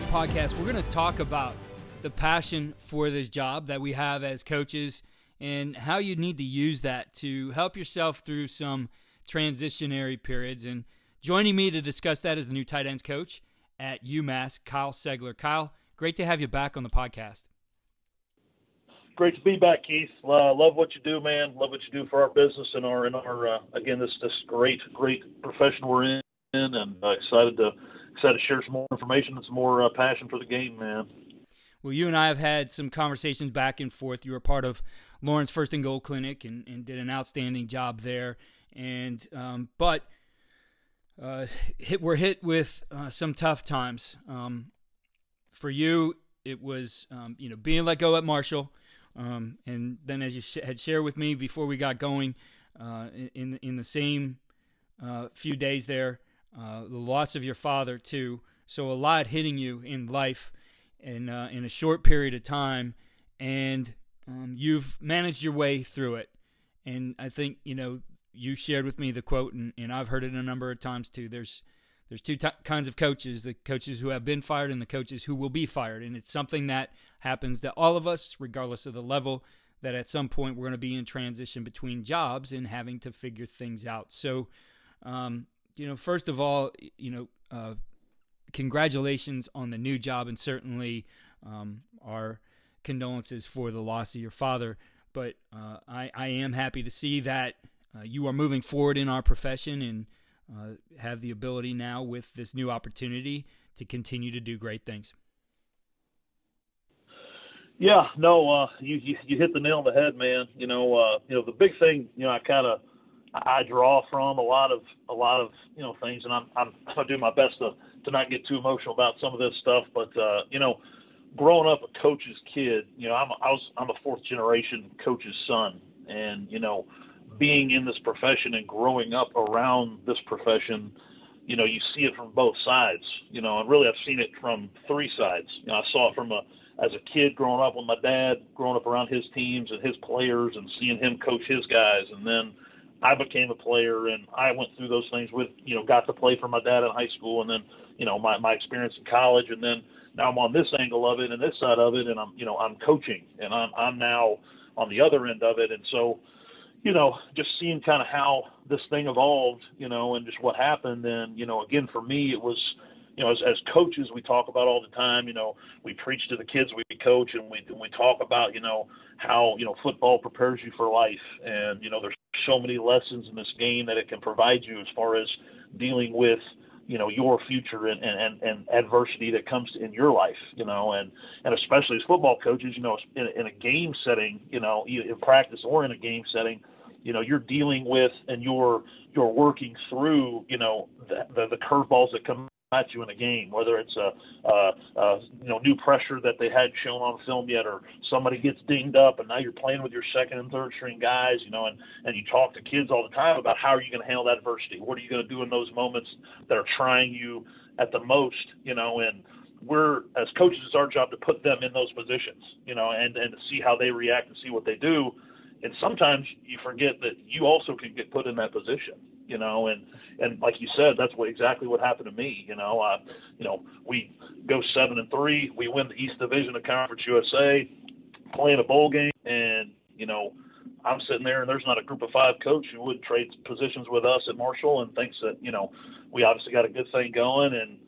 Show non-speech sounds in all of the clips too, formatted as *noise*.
today's podcast, we're going to talk about the passion for this job that we have as coaches and how you need to use that to help yourself through some transitionary periods. And joining me to discuss that is the new tight ends coach at UMass, Kyle Segler. Kyle, great to have you back on the podcast. Great to be back, Keith. Uh, love what you do, man. Love what you do for our business and our and our uh, again this this great great profession we're in, and uh, excited to excited to share some more information and some more uh, passion for the game, man. Well, you and I have had some conversations back and forth. You were part of Lawrence First and Goal Clinic and, and did an outstanding job there. And um, but uh, hit, we're hit with uh, some tough times. Um, for you, it was um, you know being let go at Marshall, um, and then as you sh- had shared with me before we got going, uh, in in the same uh, few days there, uh, the loss of your father too. So a lot hitting you in life in uh, in a short period of time, and um, you've managed your way through it. And I think you know you shared with me the quote, and, and I've heard it a number of times too. There's there's two t- kinds of coaches: the coaches who have been fired and the coaches who will be fired. And it's something that happens to all of us, regardless of the level. That at some point we're going to be in transition between jobs and having to figure things out. So, um, you know, first of all, you know, uh, congratulations on the new job, and certainly um, our condolences for the loss of your father. But uh, I, I am happy to see that uh, you are moving forward in our profession and uh, have the ability now with this new opportunity to continue to do great things. Yeah, no, uh, you, you, you hit the nail on the head, man. You know, uh, you know the big thing. You know, I kind of I draw from a lot of a lot of you know things, and I'm I'm I do my best to to not get too emotional about some of this stuff. But uh, you know, growing up a coach's kid, you know, I'm I was I'm a fourth generation coach's son, and you know, being in this profession and growing up around this profession, you know, you see it from both sides. You know, and really I've seen it from three sides. You know, I saw it from a as a kid growing up with my dad, growing up around his teams and his players, and seeing him coach his guys, and then I became a player and I went through those things with, you know, got to play for my dad in high school and then, you know, my, my experience in college and then now I'm on this angle of it and this side of it and I'm, you know, I'm coaching and I'm, I'm now on the other end of it. And so, you know, just seeing kind of how this thing evolved, you know, and just what happened. And, you know, again, for me, it was, you know, as, as coaches, we talk about all the time, you know, we preach to the kids we coach and we, we talk about, you know, how, you know, football prepares you for life. And, you know, there's so many lessons in this game that it can provide you as far as dealing with, you know, your future and, and, and adversity that comes in your life, you know, and, and especially as football coaches, you know, in, in a game setting, you know, in practice or in a game setting, you know, you're dealing with and you're, you're working through, you know, the, the, the curveballs that come at you in a game, whether it's a, a, a, you know new pressure that they hadn't shown on film yet, or somebody gets dinged up, and now you're playing with your second and third string guys, you know, and and you talk to kids all the time about how are you going to handle that adversity? What are you going to do in those moments that are trying you at the most, you know, and we're as coaches, it's our job to put them in those positions, you know, and and to see how they react and see what they do. And sometimes you forget that you also can get put in that position, you know, and and like you said, that's what exactly what happened to me. You know, uh, you know, we go seven and three, we win the East Division of Conference USA, playing a bowl game, and you know, I'm sitting there, and there's not a group of five coach who would trade positions with us at Marshall, and thinks that you know, we obviously got a good thing going, and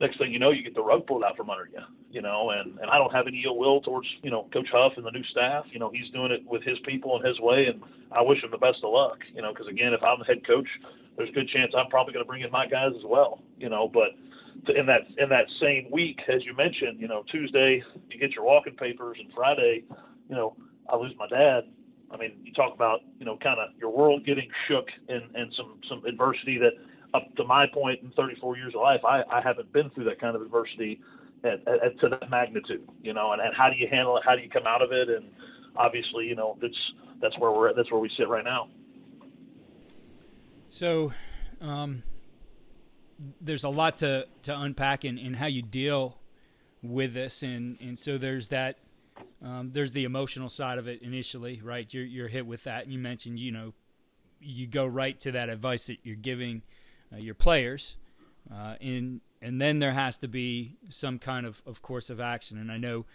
next thing you know, you get the rug pulled out from under you, you know, and, and I don't have any ill will towards, you know, Coach Huff and the new staff. You know, he's doing it with his people and his way, and I wish him the best of luck, you know, because again, if I'm the head coach, there's a good chance I'm probably going to bring in my guys as well, you know, but in that in that same week, as you mentioned, you know, Tuesday you get your walking papers, and Friday, you know, I lose my dad. I mean, you talk about you know kind of your world getting shook and and some some adversity that up to my point in 34 years of life, I, I haven't been through that kind of adversity at, at, at, to that magnitude, you know, and, and how do you handle it? How do you come out of it? And obviously, you know, that's, that's where we're at. That's where we sit right now. So, um, there's a lot to, to unpack in, in how you deal with this. And, and so there's that, um, there's the emotional side of it initially, right? You're, you're hit with that. And you mentioned, you know, you go right to that advice that you're giving uh, your players. Uh, and and then there has to be some kind of, of course of action. And I know,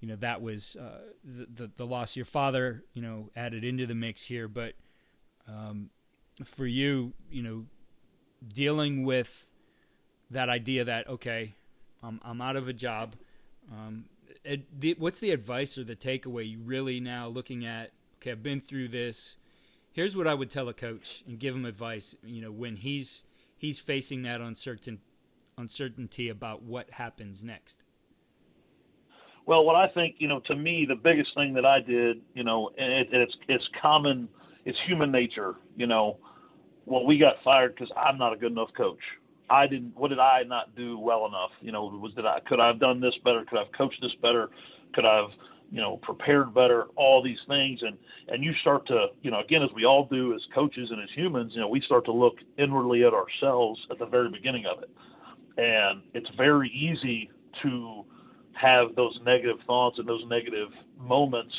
you know, that was uh, the, the, the loss of your father, you know, added into the mix here. But um, for you, you know, dealing with that idea that okay, I'm I'm out of a job. Um, it, the, what's the advice or the takeaway you really now looking at? Okay, I've been through this. Here's what I would tell a coach and give him advice. You know, when he's he's facing that uncertain uncertainty about what happens next? Well, what I think, you know, to me, the biggest thing that I did, you know, and it, it's it's common, it's human nature, you know. Well, we got fired because I'm not a good enough coach. I didn't. What did I not do well enough? You know, was did I could I have done this better? Could I have coached this better? Could I have you know prepared better? All these things, and and you start to you know again as we all do as coaches and as humans, you know, we start to look inwardly at ourselves at the very beginning of it and it's very easy to have those negative thoughts and those negative moments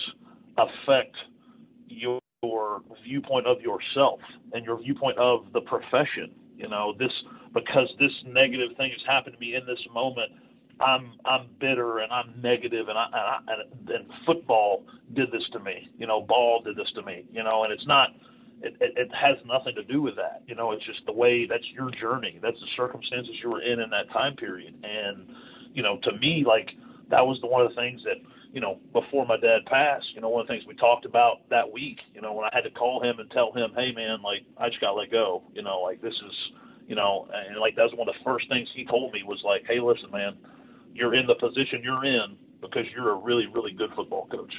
affect your viewpoint of yourself and your viewpoint of the profession. You know, this because this negative thing has happened to me in this moment. I'm I'm bitter and I'm negative and I, and, I, and football did this to me. You know, ball did this to me. You know, and it's not it, it, it, has nothing to do with that. You know, it's just the way that's your journey. That's the circumstances you were in in that time period. And, you know, to me, like that was the one of the things that, you know, before my dad passed, you know, one of the things we talked about that week, you know, when I had to call him and tell him, hey, man, like I just got to let go. You know, like this is, you know, and like that was one of the first things he told me was like, hey, listen, man, you're in the position you're in because you're a really, really good football coach.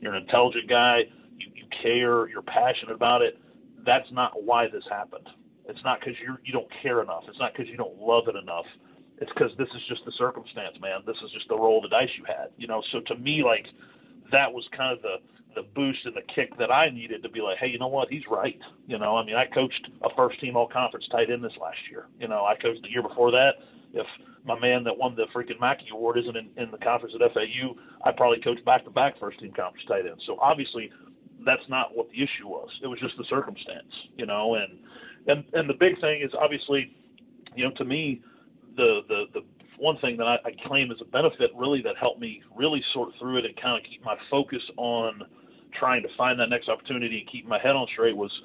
You're an intelligent guy you, you care, you're passionate about it. That's not why this happened. It's not because you you don't care enough. It's not because you don't love it enough. It's because this is just the circumstance, man. This is just the roll of the dice you had, you know. So to me, like that was kind of the the boost and the kick that I needed to be like, hey, you know what? He's right. You know, I mean, I coached a first team all conference tight end this last year. You know, I coached the year before that. If my man that won the freaking Mackey Award isn't in, in the conference at FAU, I probably coach back to back first team conference tight ends. So obviously, that's not what the issue was. It was just the circumstance, you know. And and and the big thing is obviously, you know, to me, the the the one thing that I, I claim as a benefit really that helped me really sort through it and kind of keep my focus on trying to find that next opportunity and keep my head on straight was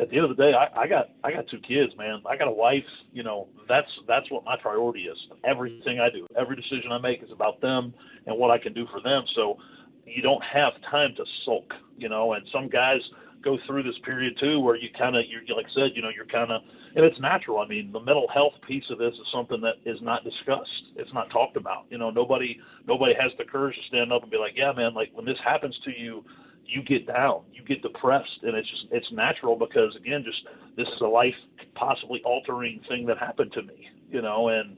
at the end of the day I, I got I got two kids man I got a wife you know that's that's what my priority is everything I do every decision I make is about them and what I can do for them so you don't have time to sulk, you know, and some guys go through this period too where you kind of, you're like I said, you know, you're kind of, and it's natural. I mean, the mental health piece of this is something that is not discussed. It's not talked about. You know, nobody, nobody has the courage to stand up and be like, yeah, man, like when this happens to you, you get down, you get depressed, and it's just, it's natural because again, just this is a life possibly altering thing that happened to me, you know, and,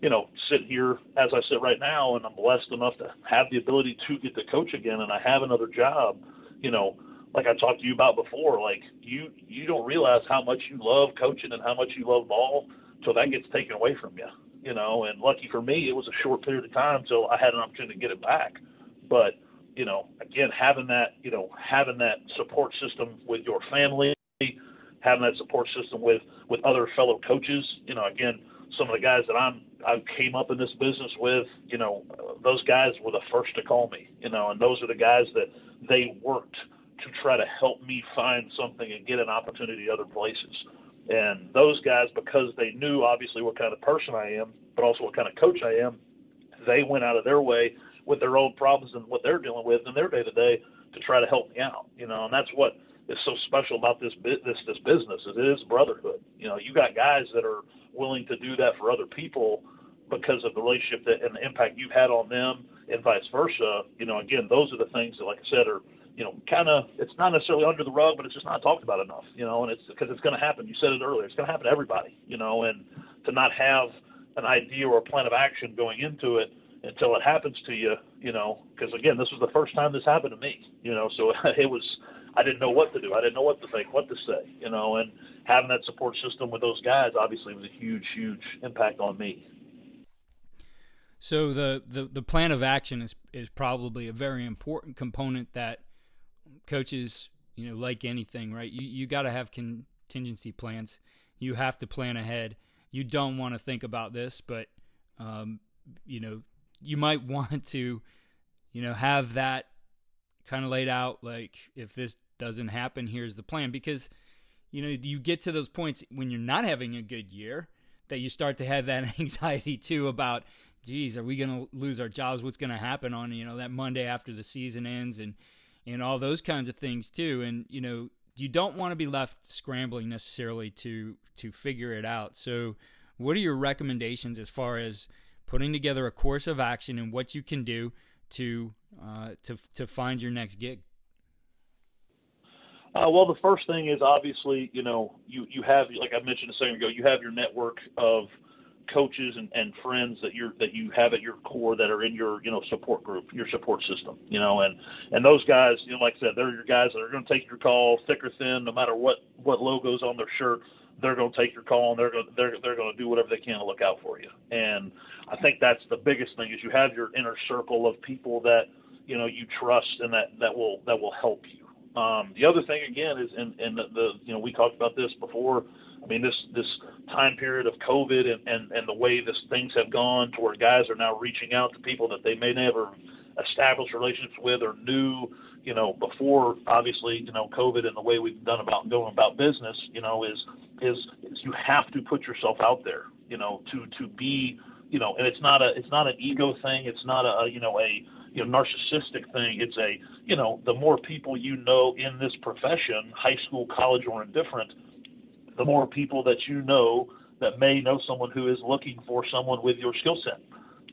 you know, sit here as I sit right now, and I'm blessed enough to have the ability to get to coach again, and I have another job. You know, like I talked to you about before, like you you don't realize how much you love coaching and how much you love ball till that gets taken away from you. You know, and lucky for me, it was a short period of time till I had an opportunity to get it back. But you know, again, having that you know having that support system with your family, having that support system with with other fellow coaches. You know, again, some of the guys that I'm I came up in this business with, you know, those guys were the first to call me, you know, and those are the guys that they worked to try to help me find something and get an opportunity other places. And those guys, because they knew obviously what kind of person I am, but also what kind of coach I am, they went out of their way with their own problems and what they're dealing with in their day to day to try to help me out. You know, and that's what is so special about this this this business is it is brotherhood. You know, you got guys that are willing to do that for other people because of the relationship that and the impact you've had on them and vice versa. You know, again, those are the things that, like I said, are you know, kind of it's not necessarily under the rug, but it's just not talked about enough. You know, and it's because it's going to happen. You said it earlier. It's going to happen to everybody. You know, and to not have an idea or a plan of action going into it until it happens to you, you know, because again, this was the first time this happened to me. You know, so *laughs* it was I didn't know what to do. I didn't know what to think, what to say, you know, and having that support system with those guys obviously was a huge, huge impact on me. So the, the, the plan of action is is probably a very important component that coaches, you know, like anything, right? You you got to have contingency plans. You have to plan ahead. You don't want to think about this, but um, you know, you might want to, you know, have that kind of laid out. Like, if this doesn't happen, here's the plan. Because, you know, you get to those points when you're not having a good year that you start to have that *laughs* anxiety too about, geez, are we going to lose our jobs? What's going to happen on, you know, that Monday after the season ends and, and all those kinds of things too. And, you know, you don't want to be left scrambling necessarily to, to figure it out. So, what are your recommendations as far as putting together a course of action and what you can do to uh, to to find your next gig? Uh, well, the first thing is obviously, you know, you, you have, like I mentioned a second ago, you have your network of coaches and, and friends that you're that you have at your core that are in your you know support group, your support system, you know, and and those guys, you know, like I said, they're your guys that are going to take your call, thick or thin, no matter what what logos on their shirt they're going to take your call and they're going to, they're, they're going to do whatever they can to look out for you. And I think that's the biggest thing is you have your inner circle of people that, you know, you trust and that, that will, that will help you. Um, the other thing again is, and, and the, the, you know, we talked about this before. I mean, this, this time period of COVID and, and, and the way this things have gone to where guys are now reaching out to people that they may never establish relationships with or knew, you know, before obviously, you know, COVID and the way we've done about going about business, you know, is, is, is you have to put yourself out there, you know, to, to be, you know, and it's not a, it's not an ego thing. It's not a, you know, a, you know, narcissistic thing. It's a, you know, the more people you know in this profession, high school, college, or indifferent, the more people that you know that may know someone who is looking for someone with your skill set.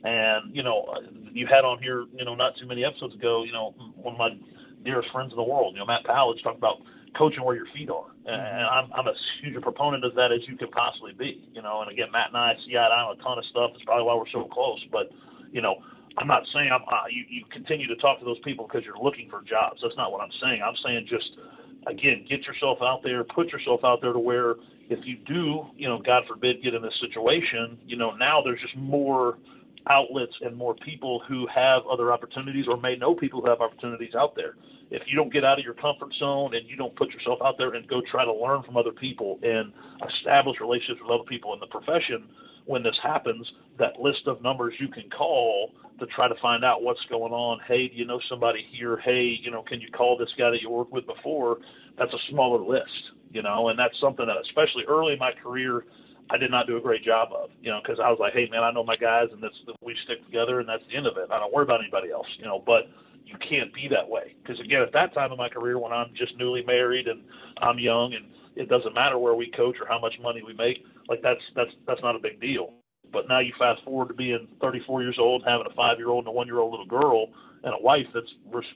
And, you know, you had on here, you know, not too many episodes ago, you know, one of my dearest friends in the world, you know, Matt Powell, talked about coaching where your feet are. And I'm, I'm as huge a proponent of that as you could possibly be, you know. And again, Matt and I see eye on a ton of stuff. That's probably why we're so close. But, you know, I'm not saying I'm, uh, you, you continue to talk to those people because you're looking for jobs. That's not what I'm saying. I'm saying just, again, get yourself out there, put yourself out there to where if you do, you know, God forbid, get in this situation, you know, now there's just more outlets and more people who have other opportunities or may know people who have opportunities out there if you don't get out of your comfort zone and you don't put yourself out there and go try to learn from other people and establish relationships with other people in the profession, when this happens, that list of numbers you can call to try to find out what's going on. Hey, do you know somebody here? Hey, you know, can you call this guy that you worked with before? That's a smaller list, you know, and that's something that, especially early in my career, I did not do a great job of, you know, because I was like, hey, man, I know my guys, and that's we stick together, and that's the end of it. I don't worry about anybody else, you know. But you can't be that way. Because again, at that time in my career, when I'm just newly married and I'm young, and it doesn't matter where we coach or how much money we make, like that's that's that's not a big deal. But now you fast forward to being 34 years old, having a five-year-old and a one-year-old little girl, and a wife that's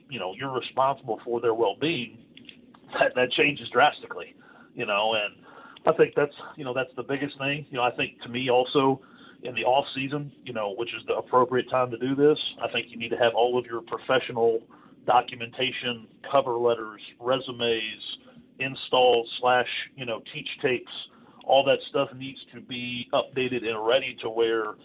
you know you're responsible for their well-being. *laughs* That that changes drastically, you know, and I think that's you know that's the biggest thing. You know, I think to me also in the off season, you know, which is the appropriate time to do this. I think you need to have all of your professional documentation, cover letters, resumes, installs slash, you know, teach tapes. All that stuff needs to be updated and ready to where,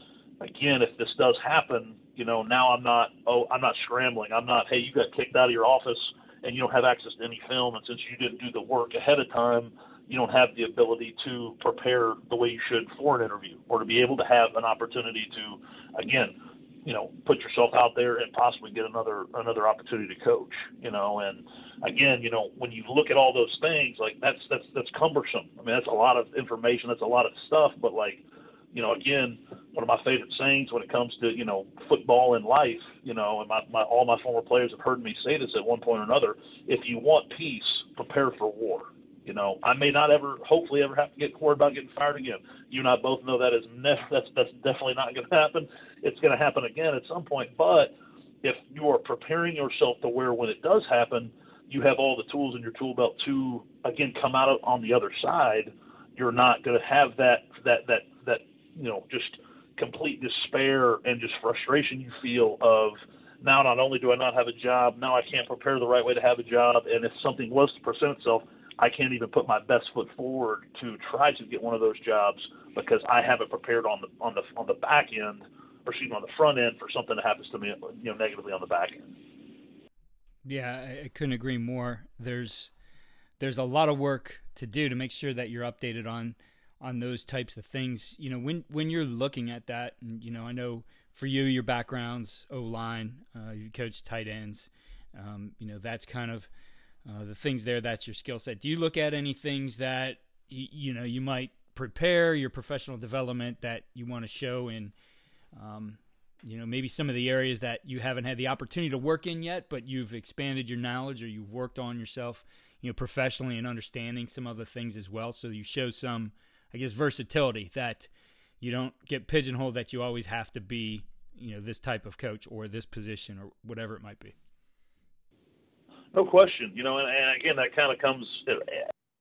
again, if this does happen, you know, now I'm not, oh, I'm not scrambling. I'm not, hey, you got kicked out of your office and you don't have access to any film, and since you didn't do the work ahead of time, you don't have the ability to prepare the way you should for an interview or to be able to have an opportunity to again you know put yourself out there and possibly get another another opportunity to coach you know. And again you know when you look at all those things like that's that's that's cumbersome. I mean that's a lot of information that's a lot of stuff but like you know again one of my favorite sayings when it comes to you know football and life you know and my, my all my former players have heard me say this at one point or another if you want peace prepare for war you know, I may not ever, hopefully, ever have to get worried about getting fired again. You and I both know that is never, that's that's definitely not going to happen. It's going to happen again at some point. But if you are preparing yourself to where when it does happen, you have all the tools in your tool belt to again come out on the other side. You're not going to have that that that that you know just complete despair and just frustration you feel of now not only do I not have a job, now I can't prepare the right way to have a job, and if something was to present itself, I can't even put my best foot forward to try to get one of those jobs because I haven't prepared on the on the on the back end, or excuse me, on the front end for something that happens to me, you know, negatively on the back end. Yeah, I, couldn't agree more. There's there's a lot of work to do to make sure that you're updated on on those types of things. You know, when when you're looking at that, and you know, I know for you, your background's O line, uh, you coach tight ends. Um, you know, that's kind of uh, the things there. That's your skill set. Do you look at any things that y- you know you might prepare your professional development that you want to show in? Um, you know, maybe some of the areas that you haven't had the opportunity to work in yet, but you've expanded your knowledge or you've worked on yourself, you know, professionally and understanding some other things as well. So you show some I guess versatility that you don't get pigeonholed that you always have to be, you know, this type of coach or this position or whatever it might be. No question, you know, and, and again, that kind of comes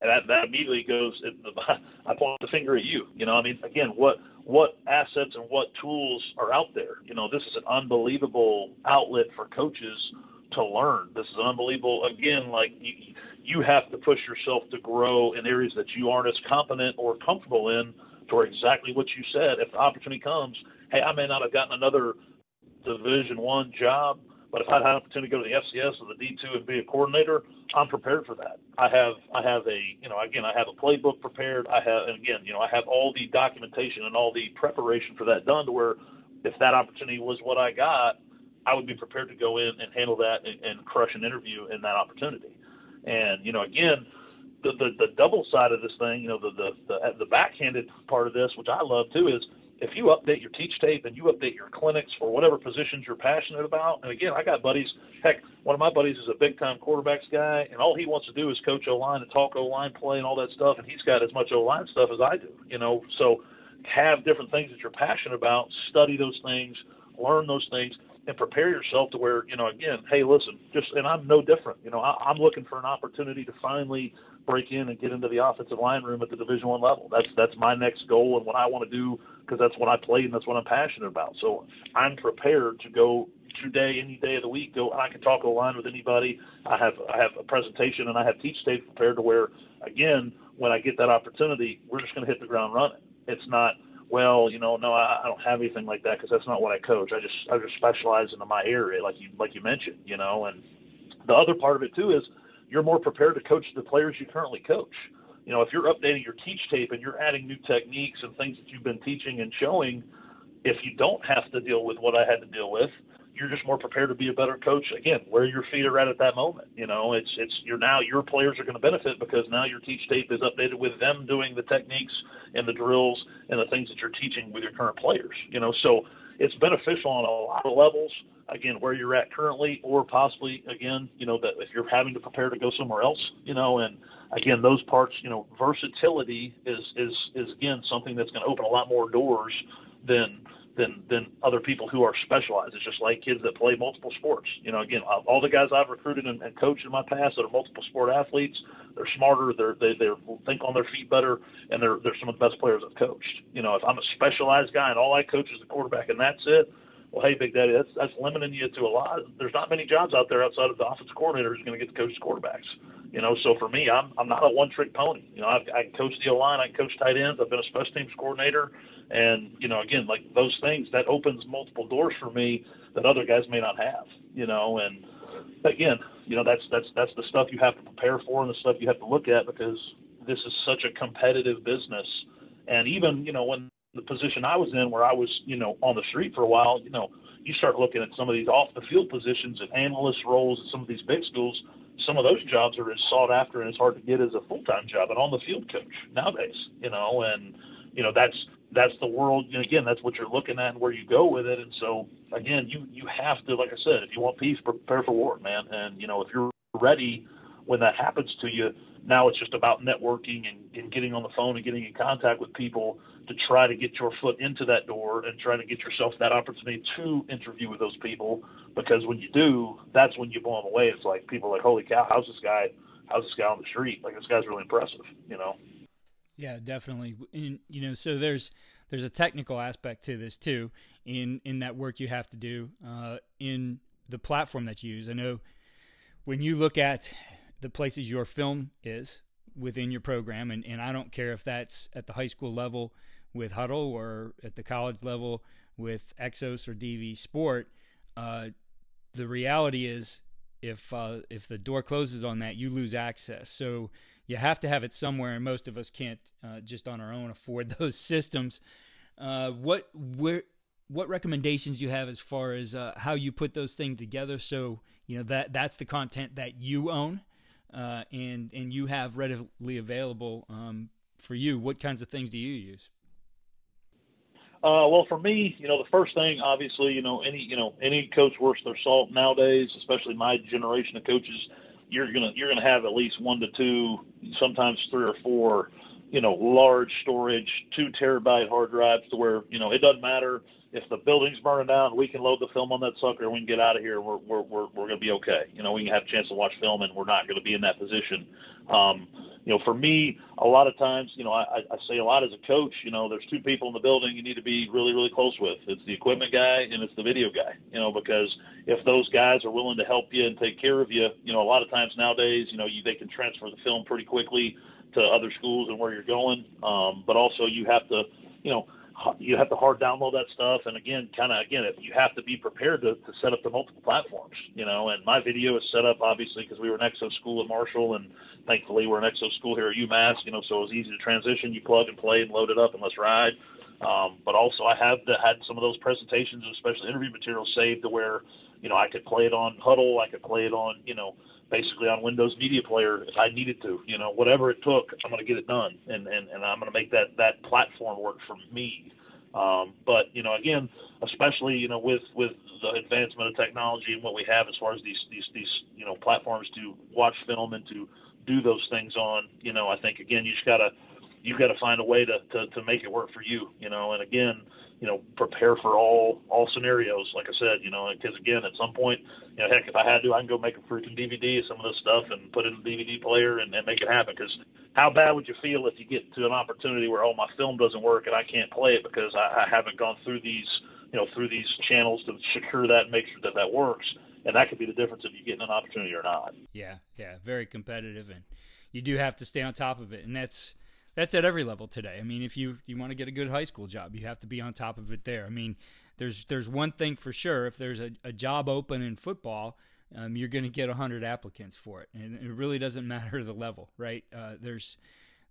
that that immediately goes. *laughs* I point the finger at you. You know, I mean, again, what what assets and what tools are out there? You know, this is an unbelievable outlet for coaches to learn. This is unbelievable. Again, like you, you have to push yourself to grow in areas that you aren't as competent or comfortable in for exactly what you said. If the opportunity comes, hey, I may not have gotten another Division One job, but if I had an opportunity to go to the FCS or the D two and be a coordinator, I'm prepared for that. I have I have a you know again I have a playbook prepared. I have and again you know I have all the documentation and all the preparation for that done to where if that opportunity was what I got, I would be prepared to go in and handle that and, and crush an interview in that opportunity. And you know, again, the, the the double side of this thing, you know, the the the, the backhanded part of this, which I love too, is if you update your teach tape and you update your clinics for whatever positions you're passionate about, and again, I got buddies. Heck, one of my buddies is a big time quarterbacks guy, and all he wants to do is coach O line and talk O line play and all that stuff, and he's got as much O line stuff as I do. You know, so have different things that you're passionate about, study those things, learn those things, and prepare yourself to where you know again hey listen just and i'm no different you know I, am looking for an opportunity to finally break in and get into the offensive line room at the division one level that's that's my next goal and what i want to do because that's what i play and that's what i'm passionate about so i'm prepared to go today any day of the week go i can talk a line with anybody i have i have a presentation and i have teach tape prepared to where again when i get that opportunity we're just going to hit the ground running it's not well, you know, no, I, I don't have anything like that because that's not what I coach. I just I just specialize in my area, like you like you mentioned, you know. And the other part of it too is you're more prepared to coach the players you currently coach. You know, if you're updating your teach tape and you're adding new techniques and things that you've been teaching and showing, if you don't have to deal with what I had to deal with, you're just more prepared to be a better coach. Again, where your feet are at at that moment. You know, it's it's you're now your players are going to benefit because now your teach tape is updated with them doing the techniques and the drills and the things that you're teaching with your current players. You know, so it's beneficial on a lot of levels. Again, where you're at currently, or possibly again, you know, that if you're having to prepare to go somewhere else, you know, and again, those parts, you know, versatility is is is again something that's going to open a lot more doors than than than other people who are specialized. It's just like kids that play multiple sports. You know, again, all the guys I've recruited and, and coached in my past that are multiple sport athletes, they're smarter, they're they they think on their feet better, and they're they're some of the best players I've coached. You know, if I'm a specialized guy and all I coach is the quarterback and that's it, well, hey, Big Daddy, that's that's limiting you to a lot. There's not many jobs out there outside of the offensive coordinator who's going to get to coach quarterbacks. You know, so for me, I'm I'm not a one-trick pony. You know, I've, I can coach the line, I can coach tight ends, I've been a special teams coordinator, and you know, again, like those things that opens multiple doors for me that other guys may not have. You know, and again, you know, that's that's that's the stuff you have to prepare for and the stuff you have to look at because this is such a competitive business. And even you know when the position I was in, where I was you know on the street for a while, you know, you start looking at some of these off the field positions and analyst roles at some of these big schools some of those jobs are as sought after and as hard to get as a full time job and on the field coach nowadays, you know, and you know that's that's the world and again that's what you're looking at and where you go with it and so again you you have to like I said if you want peace prepare for war man and you know if you're ready when that happens to you now it's just about networking and, and getting on the phone and getting in contact with people to try to get your foot into that door and try to get yourself that opportunity to interview with those people. Because when you do, that's when you blow them away. It's like people are like, holy cow, how's this guy? How's this guy on the street? Like this guy's really impressive, you know? Yeah, definitely. And you know, so there's there's a technical aspect to this too. In in that work you have to do uh, in the platform that you use. I know when you look at the places your film is within your program, and, and I don't care if that's at the high school level with Hudl or at the college level with XOS or DV Sport, uh, the reality is if uh, if the door closes on that, you lose access. So you have to have it somewhere, and most of us can't uh, just on our own afford *laughs* those systems. Uh, what where what recommendations you have as far as uh, how you put those things together? So you know that that's the content that you own, uh, and and you have readily available um, for you. What kinds of things do you use? Uh, well, for me, you know, the first thing, obviously, you know, any, you know, any coach worth their salt nowadays, especially my generation of coaches, you're gonna you're gonna have at least one to two, sometimes three or four, you know, large storage, two terabyte hard drives to where you know it doesn't matter if the building's burning down, we can load the film on that sucker we can get out of here. We're we're we're, we're gonna be okay. You know, we can have a chance to watch film and we're not gonna be in that position. Um, you know, for me, a lot of times, you know, I, I say a lot as a coach, you know, there's two people in the building you need to be really, really close with. It's the equipment guy and it's the video guy, you know, because if those guys are willing to help you and take care of you, you know, a lot of times nowadays, you know, you, they can transfer the film pretty quickly to other schools and where you're going. Um, but also you have to, you know, you have to hard download that stuff. And again kind of again if you have to be prepared to, to set up the multiple platforms you know and my video is set up obviously because we were an exo school at marshall and thankfully we're an exo school here at umass you know so it was easy to transition. You plug and play and load it up and let's ride. Um, but also i have the, had some of those presentations and especially interview materials saved to where you know i could play it on Hudl, i could play it on you know basically on Windows Media Player if I needed to. You know, whatever it took, I'm going to get it done, and and, and I'm going to make that that platform work for me. Um, but you know, again, especially you know with with the advancement of technology and what we have as far as these these these you know platforms to watch film and to do those things on, you know, I think again you just gotta you've got to find a way to, to to make it work for you. You know, and again, you know, prepare for all all scenarios. Like I said, you know, because again, at some point, you know, heck, if I had to, I can go make a freaking DVD of some of this stuff and put it in a DVD player and, and make it happen. Because how bad would you feel if you get to an opportunity where oh my film doesn't work and I can't play it because I, I haven't gone through these you know through these channels to secure that and make sure that that works. And that could be the difference if you get an opportunity or not. Yeah, yeah, very competitive, and you do have to stay on top of it, and that's that's at every level today. I mean, if you you want to get a good high school job, you have to be on top of it there. I mean, there's there's one thing for sure: if there's a, a job open in football, um, you're going to get hundred applicants for it, and it really doesn't *laughs* matter the level, right? Uh, there's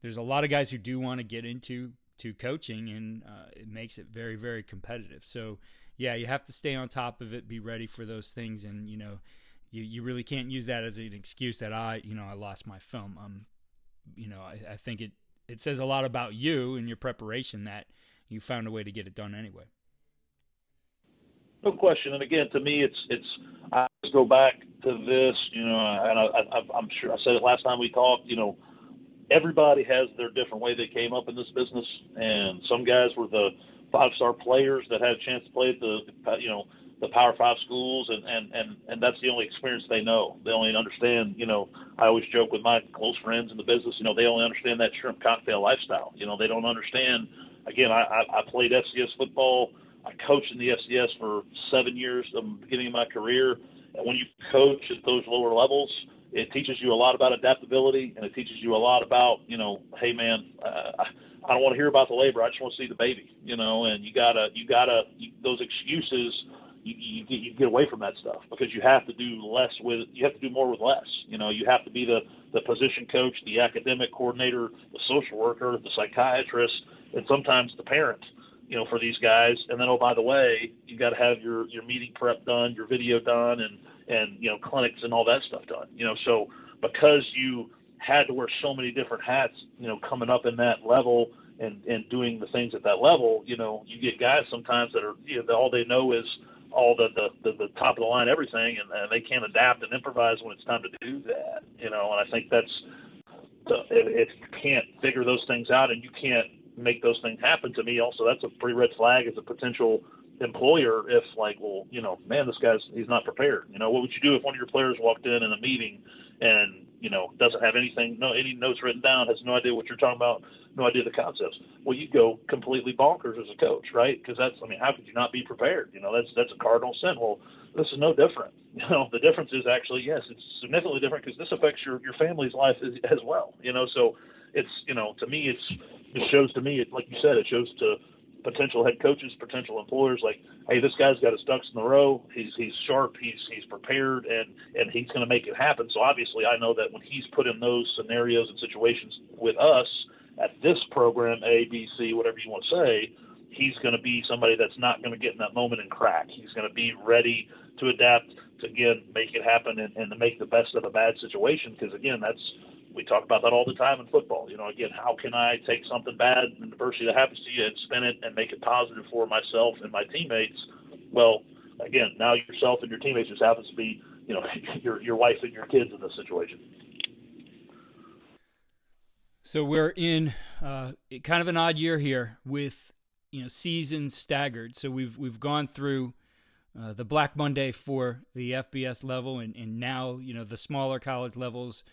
there's a lot of guys who do want to get into to coaching, and uh, it makes it very very competitive. So yeah, you have to stay on top of it, be ready for those things, and you know. You, you really can't use that as an excuse that I you know I lost my film. Um, you know I, I think it it says a lot about you and your preparation that you found a way to get it done anyway. No question. And again, to me, it's it's. I go back to this, you know, and I, I'm sure I said it last time we talked. You know, everybody has their different way they came up in this business, and some guys were the five star players that had a chance to play at the, you know, the Power Five schools, and and and and that's the only experience they know. They only understand. You know, I always joke with my close friends in the business. You know, they only understand that shrimp cocktail lifestyle. You know, they don't understand. Again, I I, I played FCS football. I coached in the FCS for seven years, the beginning of my career. And when you coach at those lower levels, it teaches you a lot about adaptability, and it teaches you a lot about, you know, hey man, uh, I don't want to hear about the labor. I just want to see the baby, you know. And you gotta, you gotta, those excuses you, you, get, you get away from that stuff because you have to do less with you have to do more with less. You know, you have to be the the position coach, the academic coordinator, the social worker, the psychiatrist, and sometimes the parent. You know, for these guys, and then oh by the way, you got to have your your meeting prep done, your video done, and and you know clinics and all that stuff done. You know, so because you had to wear so many different hats, you know, coming up in that level and and doing the things at that level, you know, you get guys sometimes that are you know all they know is all the, the, the, the top of the line everything, and, and they can't adapt and improvise when it's time to do that. You know, and I think that's if you can't figure those things out and you can't make those things happen to me, also that's a pretty red flag as a potential employer. If like, well, you know, man, this guy's he's not prepared. You know, what would you do if one of your players walked in in a meeting and you know doesn't have anything, no any notes written down, has no idea what you're talking about, no idea the concepts. Well, you go completely bonkers as a coach, right? Because that's, I mean, how could you not be prepared? You know, that's that's a cardinal sin. Well, this is no different. *laughs* You know, the difference is actually yes, it's significantly different because this affects your your family's life as, as well. You know, so it's you know to me it's it shows to me it, like you said it shows to potential head coaches, potential employers, like, hey, this guy's got his ducks in a row. He's he's sharp. He's he's prepared, and and he's going to make it happen. So obviously, I know that when he's put in those scenarios and situations with us at this program, A, B, C, whatever you want to say, he's going to be somebody that's not going to get in that moment and crack. He's going to be ready to adapt to again make it happen and, and to make the best of a bad situation. Because again, that's we talk about that all the time in football. You know, again, how can I take something bad and adversity that happens to you and spin it and make it positive for myself and my teammates? Well, again, now yourself and your teammates just happens to be, you know, *laughs* your your wife and your kids in this situation. So we're in uh, kind of an odd year here with you know seasons staggered. So we've we've gone through uh, the Black Monday for the FBS level, and, and now you know the smaller college levels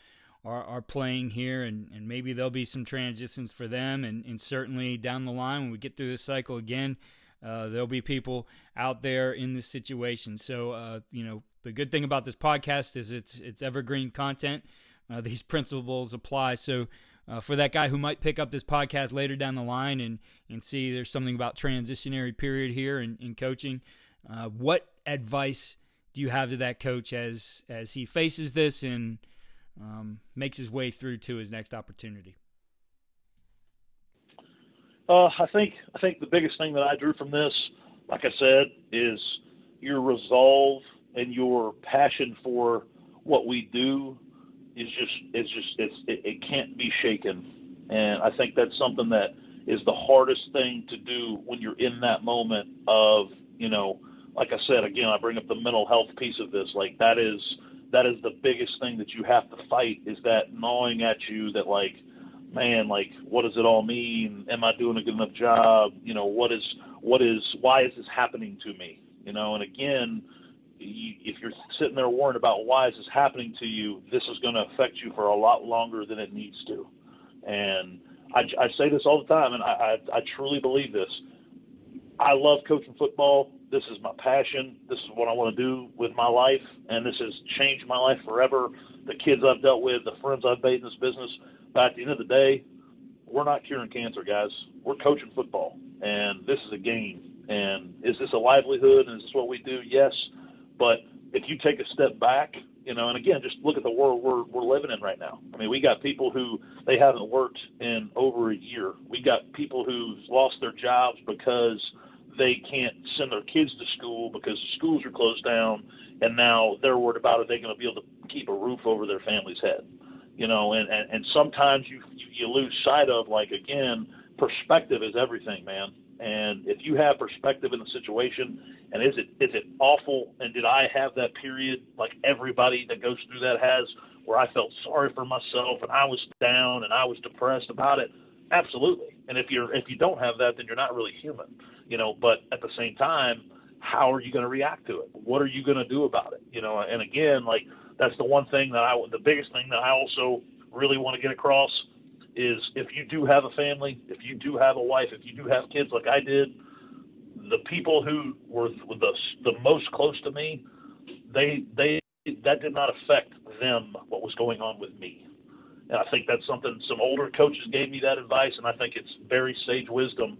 are, are playing here, and, and maybe there'll be some transitions for them, and, and certainly down the line when we get through this cycle again, uh, there'll be people out there in this situation. So uh, you know the good thing about this podcast is it's it's evergreen content. Uh, *laughs* these principles apply. So uh, for that guy who might pick up this podcast later down the line and, and see there's something about transitionary period here in, in coaching, uh, what advice do you have to that coach as as he faces this and um, makes his way through to his next opportunity? Uh, I think I think the biggest thing that I drew from this, like I said, is your resolve and your passion for what we do is just it's just it's it, it can't be shaken, and I think that's something that is the hardest thing to do when you're in that moment of you know like I said again I bring up the mental health piece of this like that is that is the biggest thing that you have to fight is that gnawing at you that like man like what does it all mean am I doing a good enough job you know what is what is why is this happening to me you know and again you, if you're sitting there worrying about why is this happening to you, this is going to affect you for a lot longer than it needs to. And I, I say this all the time, and I, I, I truly believe this. I love coaching football. This is my passion. This is what I want to do with my life, and this has changed my life forever. The kids I've dealt with, the friends I've made in this business. But at the end of the day, we're not curing cancer, guys. We're coaching football, and this is a game. And is this a livelihood? And is this what we do? Yes. But if you take a step back, you know, and again, just look at the world we're, we're living in right now. I mean, we got people who they haven't worked in over a year. We got people who've lost their jobs because they can't send their kids to school because the schools are closed down, and now they're worried about are they going to be able to keep a roof over their family's head. You know, and, and, and sometimes you you lose sight of like again, perspective is everything, man. And if you have perspective in the situation, and is it is it awful? And did I have that period like everybody that goes through that has, where I felt sorry for myself and I was down and I was depressed about it? Absolutely. And if you're if you don't have that, then you're not really human, you know. But at the same time, how are you going to react to it? What are you going to do about it? You know. And again, like that's the one thing that I the biggest thing that I also really want to get across is if you do have a family, if you do have a wife, if you do have kids like I did, the people who were the, the most close to me, they they that did not affect them what was going on with me. And I think that's something some older coaches gave me that advice, and I think it's very sage wisdom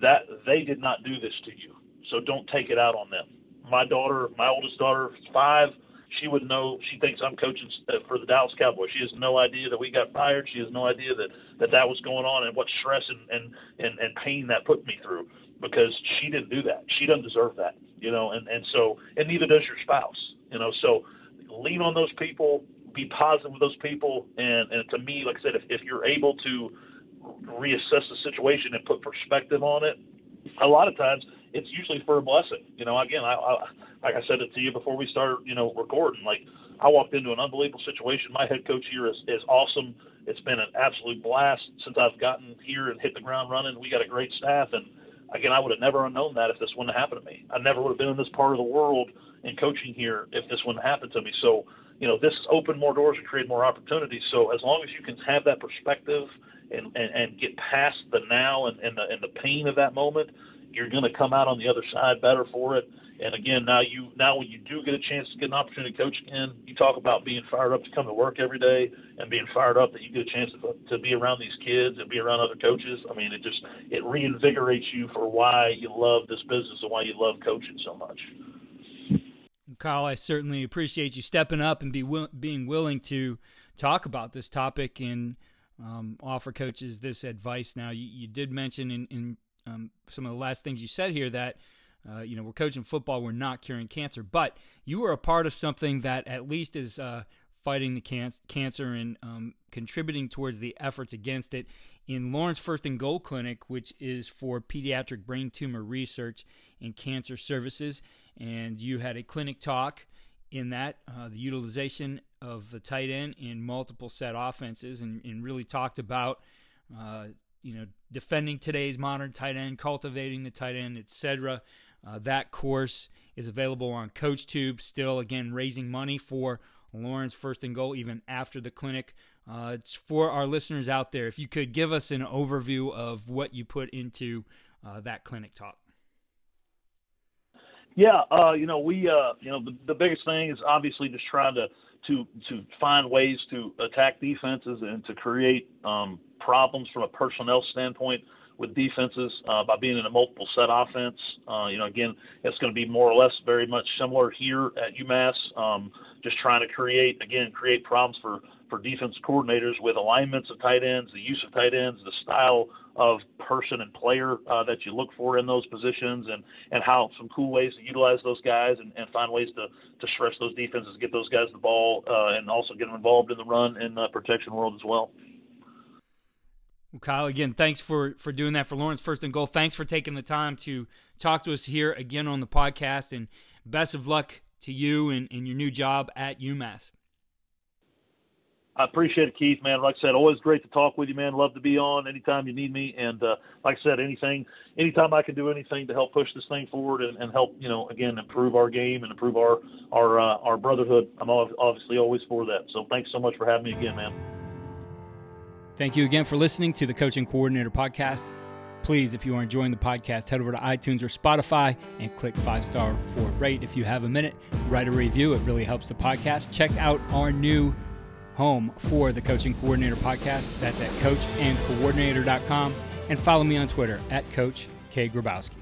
that they did not do this to you. So don't take it out on them. My daughter, my oldest daughter, five she would know. She thinks I'm coaching uh, for the Dallas Cowboys. She has no idea that we got fired. She has no idea that that, that was going on and what stress and, and and and pain that put me through because she didn't do that. She doesn't deserve that, you know. And and so and neither does your spouse, you know. So lean on those people. Be positive with those people. And and to me, like I said, if, if you're able to reassess the situation and put perspective on it, a lot of times it's usually for a blessing. You know, again, I, I like I said it to you before we started, you know, recording. Like I walked into an unbelievable situation. My head coach here is, is awesome. It's been an absolute blast since I've gotten here and hit the ground running. We got a great staff, and again, I would have never known that if this wouldn't have happened to me. I never would have been in this part of the world in coaching here if this wouldn't happen to me. So, you know, this opened more doors and created more opportunities. So, as long as you can have that perspective and, and, and get past the now and, and the and the pain of that moment, you're going to come out on the other side better for it and again, now you now when you do get a chance to get an opportunity to coach again, you talk about being fired up to come to work every day and being fired up that you get a chance to, to be around these kids and be around other coaches. I mean, it just it reinvigorates you for why you love this business and why you love coaching so much. Kyle, I certainly appreciate you stepping up and be being willing to talk about this topic and um, offer coaches this advice. Now, you, you did mention in, in um, some of the last things you said here that uh, you know, we're coaching football, we're not curing cancer, but you were a part of something that at least is uh, fighting the can- cancer and um, contributing towards the efforts against it in Lauren's First and Goal Clinic, which is for pediatric brain tumor research and cancer services. And you had a clinic talk in that, uh, the utilization of the tight end in multiple set offenses, and, and really talked about. Uh, you know, defending today's modern tight end, cultivating the tight end, etc. Uh, that course is available on CoachTube. Still, again, raising money for Lauren's First and Goal even after the clinic. Uh, it's for our listeners out there. If you could give us an overview of what you put into uh, that clinic talk. Yeah, uh, you know, we, uh, you know, the, the biggest thing is obviously just trying to to to find ways to attack defenses and to create um, problems from a personnel standpoint with defenses uh, by being in a multiple set offense. Uh, you know, again, it's going to be more or less very much similar here at UMass. Um, just trying to create again create problems for for defense coordinators with alignments of tight ends, the use of tight ends, the style of person and player uh, that you look for in those positions, and and how some cool ways to utilize those guys and, and find ways to to stress those defenses, get those guys the ball, uh, and also get them involved in the run and the protection world as well. Well, Kyle, again, thanks for for doing that for Lauren's First and Goal. Thanks for taking the time to talk to us here again on the podcast, and best of luck to you and, and your new job at UMass. I appreciate it, Keith, man. Like I said, always great to talk with you, man. Love to be on anytime you need me. And uh, like I said, anything, anytime I can do anything to help push this thing forward and, and help, you know, again, improve our game and improve our our uh, our brotherhood, I'm obviously always for that. So thanks so much for having me again, man. Thank you again for listening to the Coach and Coordinator Podcast. Please, if you are enjoying the podcast, head over to iTunes or Spotify and click five star for rate. If you have a minute, write a review. It really helps the podcast. Check out our new home for the Coaching Coordinator Podcast. That's at coachandcoordinator.com. And follow me on Twitter at Coach K. Grabowski.